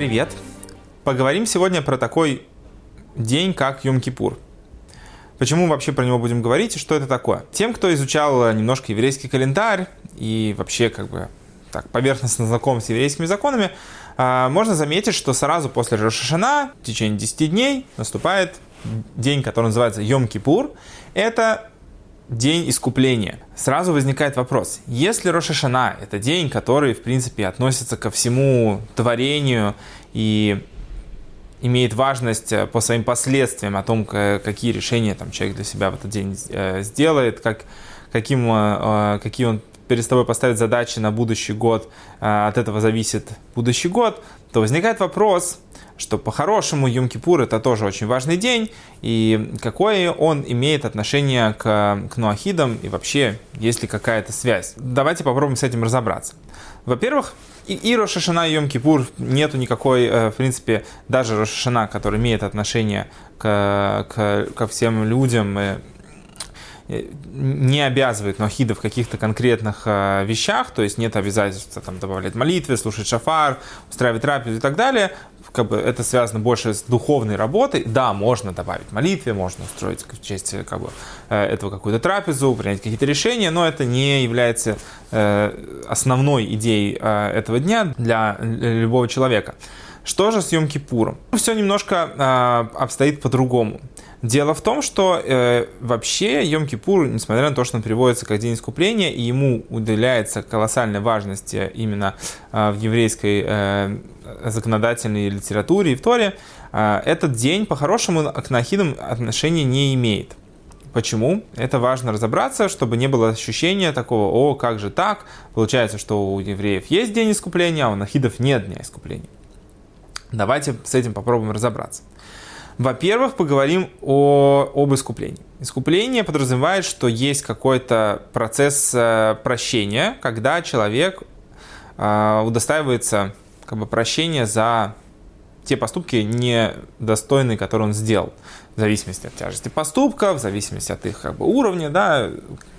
привет! Поговорим сегодня про такой день, как Йом-Кипур. Почему вообще про него будем говорить и что это такое? Тем, кто изучал немножко еврейский календарь и вообще как бы так поверхностно знаком с еврейскими законами, а, можно заметить, что сразу после Рошашана, в течение 10 дней, наступает день, который называется Йом-Кипур. Это день искупления. Сразу возникает вопрос, если Рошашана – это день, который, в принципе, относится ко всему творению и имеет важность э, по своим последствиям о том, какие решения там, человек для себя в этот день э, сделает, как, каким, э, какие он перед собой поставит задачи на будущий год, от этого зависит будущий год, то возникает вопрос, что по-хорошему Юм-Кипур это тоже очень важный день, и какое он имеет отношение к, к Нуахидам, и вообще, есть ли какая-то связь. Давайте попробуем с этим разобраться. Во-первых, и, и Рошашана, и Йом-Кипур нету никакой, э, в принципе, даже Рошашана, который имеет отношение к, к, ко всем людям, э, не обязывает Нохида в каких-то конкретных э, вещах, то есть нет обязательства там, добавлять молитвы, слушать шафар, устраивать трапезу и так далее. Как бы это связано больше с духовной работой. Да, можно добавить молитвы, можно устроить в честь как бы, этого какую-то трапезу, принять какие-то решения, но это не является э, основной идеей э, этого дня для любого человека. Что же с Йом-Кипуром? Все немножко э, обстоит по-другому. Дело в том, что э, вообще Йом-Кипур, несмотря на то, что он переводится как День искупления, и ему уделяется колоссальная важность именно э, в еврейской э, законодательной литературе и в Торе, э, этот день по-хорошему к нахидам отношения не имеет. Почему? Это важно разобраться, чтобы не было ощущения такого, о, как же так? Получается, что у евреев есть день искупления, а у нахидов нет дня искупления. Давайте с этим попробуем разобраться. Во-первых, поговорим о, об искуплении. Искупление подразумевает, что есть какой-то процесс э, прощения, когда человек э, удостаивается как бы, прощения за те поступки недостойные, которые он сделал. В зависимости от тяжести поступка, в зависимости от их как бы, уровня, да,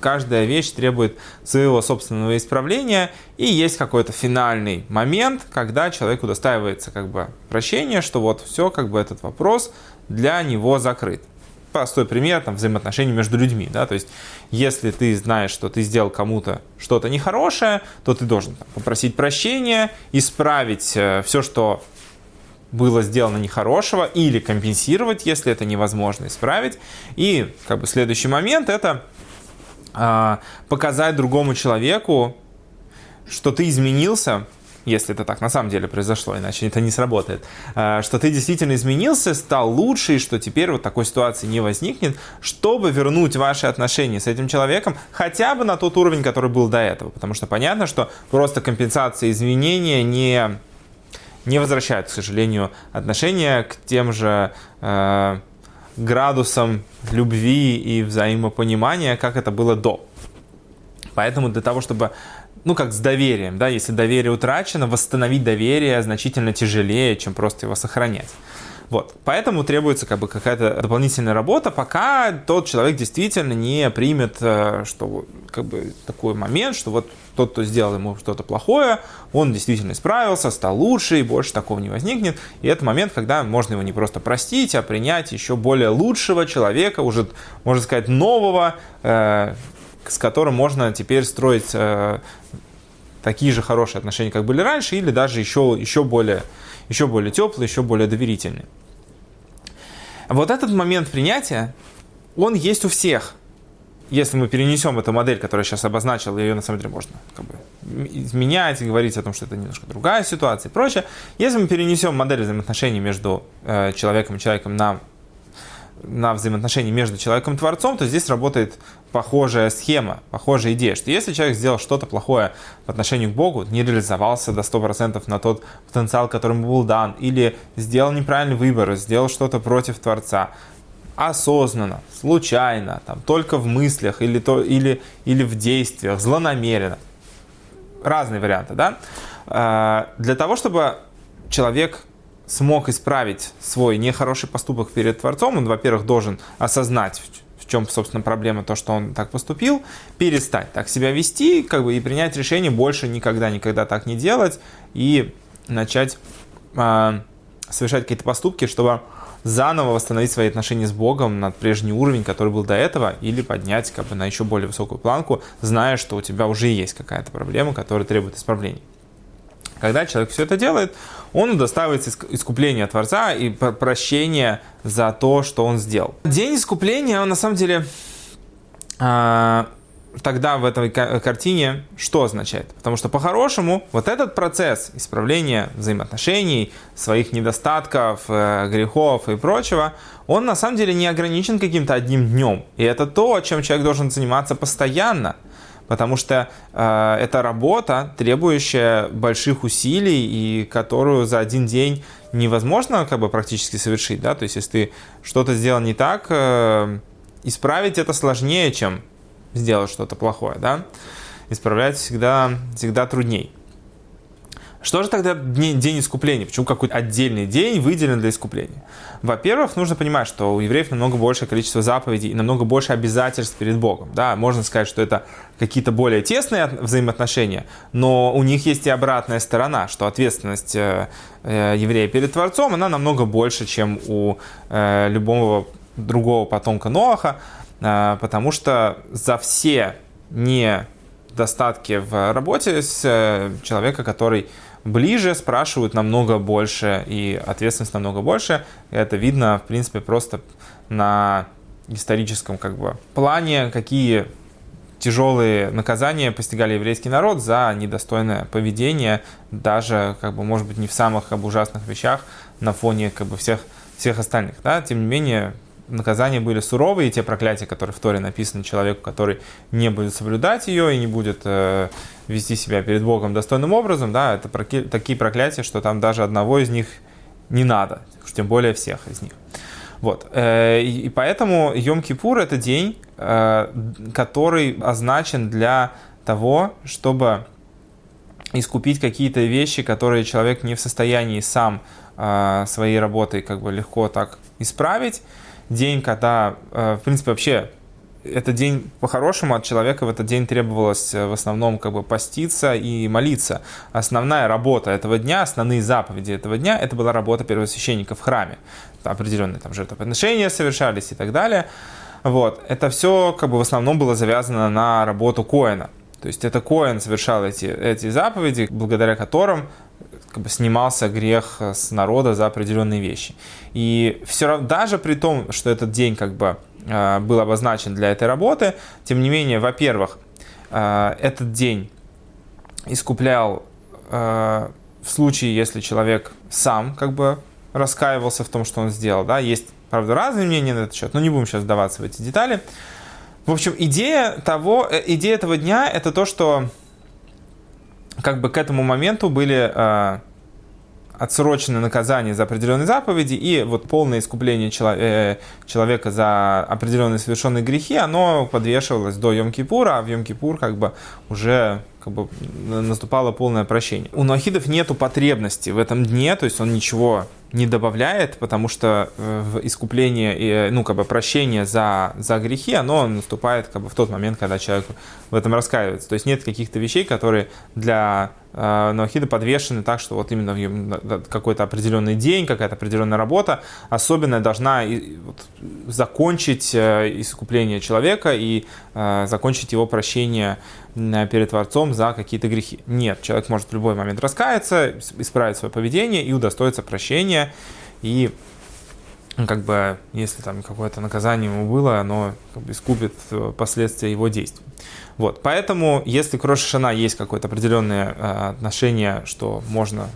каждая вещь требует своего собственного исправления, и есть какой-то финальный момент, когда человек удостаивается как бы, прощения, что вот все, как бы этот вопрос для него закрыт. Простой пример там, взаимоотношений между людьми. Да? То есть, если ты знаешь, что ты сделал кому-то что-то нехорошее, то ты должен там, попросить прощения, исправить э, все, что было сделано нехорошего, или компенсировать, если это невозможно исправить. И как бы следующий момент это э, показать другому человеку, что ты изменился, если это так на самом деле произошло, иначе это не сработает, э, что ты действительно изменился, стал лучше, и что теперь вот такой ситуации не возникнет, чтобы вернуть ваши отношения с этим человеком хотя бы на тот уровень, который был до этого. Потому что понятно, что просто компенсация изменения не не возвращают, к сожалению, отношения к тем же э, градусам любви и взаимопонимания, как это было до. Поэтому для того, чтобы, ну как с доверием, да, если доверие утрачено, восстановить доверие значительно тяжелее, чем просто его сохранять. Вот. Поэтому требуется как бы какая-то дополнительная работа, пока тот человек действительно не примет, э, что как бы такой момент, что вот тот, кто сделал ему что-то плохое, он действительно исправился, стал лучше, и больше такого не возникнет. И это момент, когда можно его не просто простить, а принять еще более лучшего человека, уже, можно сказать, нового, э, с которым можно теперь строить э, такие же хорошие отношения, как были раньше, или даже еще, еще, более, еще более теплые, еще более доверительные. Вот этот момент принятия, он есть у всех. Если мы перенесем эту модель, которую я сейчас обозначил, ее на самом деле можно как бы, изменять говорить о том, что это немножко другая ситуация и прочее. Если мы перенесем модель взаимоотношений между э, человеком и человеком на на взаимоотношения между человеком и Творцом, то здесь работает похожая схема, похожая идея, что если человек сделал что-то плохое в отношении к Богу, не реализовался до 100% на тот потенциал, который ему был дан, или сделал неправильный выбор, сделал что-то против Творца, осознанно, случайно, там, только в мыслях или, то, или, или в действиях, злонамеренно, разные варианты, да, а, для того, чтобы человек смог исправить свой нехороший поступок перед Творцом, он, во-первых, должен осознать, в чем, собственно, проблема, то, что он так поступил, перестать так себя вести, как бы, и принять решение больше никогда-никогда так не делать, и начать э, совершать какие-то поступки, чтобы заново восстановить свои отношения с Богом на прежний уровень, который был до этого, или поднять как бы на еще более высокую планку, зная, что у тебя уже есть какая-то проблема, которая требует исправления. Когда человек все это делает, он удостаивается искупления Творца и прощения за то, что он сделал. День искупления, он на самом деле а, тогда в этой картине что означает? Потому что по-хорошему вот этот процесс исправления взаимоотношений, своих недостатков, э, грехов и прочего, он на самом деле не ограничен каким-то одним днем. И это то, чем человек должен заниматься постоянно. Потому что э, это работа, требующая больших усилий и которую за один день невозможно как бы практически совершить. Да? То есть, если ты что-то сделал не так, э, исправить это сложнее, чем сделать что-то плохое, да, исправлять всегда, всегда трудней. Что же тогда день искупления? Почему какой-то отдельный день выделен для искупления? Во-первых, нужно понимать, что у евреев намного большее количество заповедей и намного больше обязательств перед Богом. Да, можно сказать, что это какие-то более тесные взаимоотношения, но у них есть и обратная сторона, что ответственность э, э, еврея перед Творцом, она намного больше, чем у э, любого другого потомка Ноаха. А, потому что за все недостатки в работе с э, человека, который ближе, спрашивают намного больше, и ответственность намного больше. Это видно, в принципе, просто на историческом как бы, плане, какие тяжелые наказания постигали еврейский народ за недостойное поведение, даже, как бы, может быть, не в самых как бы, ужасных вещах на фоне как бы, всех, всех остальных. Да? Тем не менее, наказания были суровые, и те проклятия, которые в Торе написаны человеку, который не будет соблюдать ее и не будет э, вести себя перед Богом достойным образом, да, это проки- такие проклятия, что там даже одного из них не надо, уж тем более всех из них. Вот. Э, и поэтому Йом-Кипур – это день, э, который означен для того, чтобы искупить какие-то вещи, которые человек не в состоянии сам э, своей работой как бы легко так исправить, день, когда, э, в принципе, вообще этот день по-хорошему от человека в этот день требовалось э, в основном как бы поститься и молиться. Основная работа этого дня, основные заповеди этого дня, это была работа первосвященника в храме. Определенные там жертвоприношения совершались и так далее. Вот. Это все как бы в основном было завязано на работу Коина. То есть это Коин совершал эти, эти заповеди, благодаря которым как бы снимался грех с народа за определенные вещи. И все равно, даже при том, что этот день как бы э, был обозначен для этой работы, тем не менее, во-первых, э, этот день искуплял э, в случае, если человек сам как бы раскаивался в том, что он сделал. Да? Есть, правда, разные мнения на этот счет, но не будем сейчас вдаваться в эти детали. В общем, идея, того, идея этого дня – это то, что как бы к этому моменту были э, отсрочены наказания за определенные заповеди и вот полное искупление э, человека за определенные совершенные грехи, оно подвешивалось до Йом-Кипура, а в Йом-Кипур как бы уже как бы наступало полное прощение. У Нуахидов нету потребности в этом дне, то есть он ничего не добавляет, потому что э, в искупление и, ну, как бы прощение за, за грехи, оно наступает как бы в тот момент, когда человек в этом раскаивается. То есть нет каких-то вещей, которые для э, Ноахида подвешены так, что вот именно какой-то определенный день, какая-то определенная работа особенная должна закончить э, искупление человека и э, закончить его прощение перед Творцом за какие-то грехи. Нет, человек может в любой момент раскаяться, исправить свое поведение и удостоиться прощения. И как бы, если там какое-то наказание ему было, оно как бы искупит э, последствия его действий. Вот, поэтому, если к Рошашана есть какое-то определенное э, отношение, что можно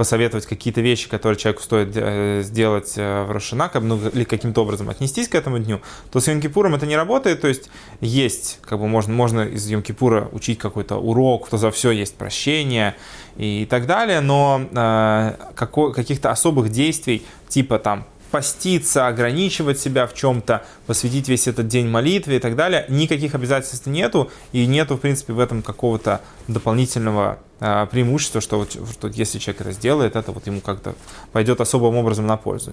посоветовать какие-то вещи, которые человеку стоит э, сделать э, в Рошана, ну, или каким-то образом отнестись к этому дню, то с Йом-Кипуром это не работает. То есть есть, как бы можно, можно из Йом-Кипура учить какой-то урок, что за все есть прощение и так далее, но э, каких-то особых действий, типа там поститься, ограничивать себя в чем-то, посвятить весь этот день молитве и так далее. Никаких обязательств нету, и нету, в принципе, в этом какого-то дополнительного э, преимущества, что, вот, что если человек это сделает, это вот ему как-то пойдет особым образом на пользу.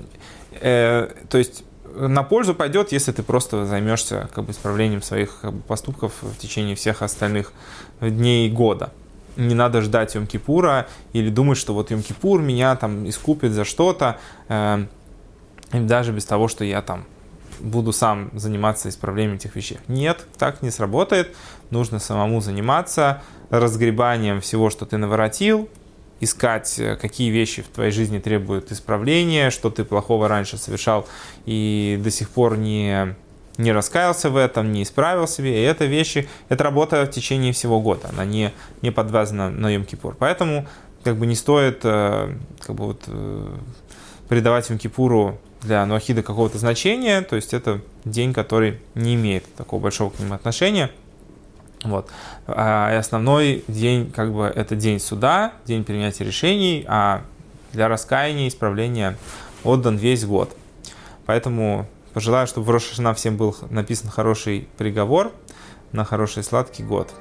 Э, то есть на пользу пойдет, если ты просто займешься как бы, исправлением своих как бы, поступков в течение всех остальных дней года. не надо ждать Йом-Кипура или думать, что вот Йом-Кипур меня там искупит за что-то, э, даже без того, что я там буду сам заниматься исправлением этих вещей. Нет, так не сработает. Нужно самому заниматься разгребанием всего, что ты наворотил, искать, э, какие вещи в твоей жизни требуют исправления, что ты плохого раньше совершал и до сих пор не, не раскаялся в этом, не исправил себе. И это вещи, это работа в течение всего года, она не, не подвязана на Йом-Кипур. Поэтому как бы не стоит э, как бы вот, э, придавать Йом-Кипуру для Нуахида какого-то значения, то есть это день, который не имеет такого большого к нему отношения. Вот. А, и основной день, как бы, это день суда, день принятия решений, а для раскаяния, исправления отдан весь год. Поэтому пожелаю, чтобы в Рошашана всем был написан хороший приговор на хороший сладкий год.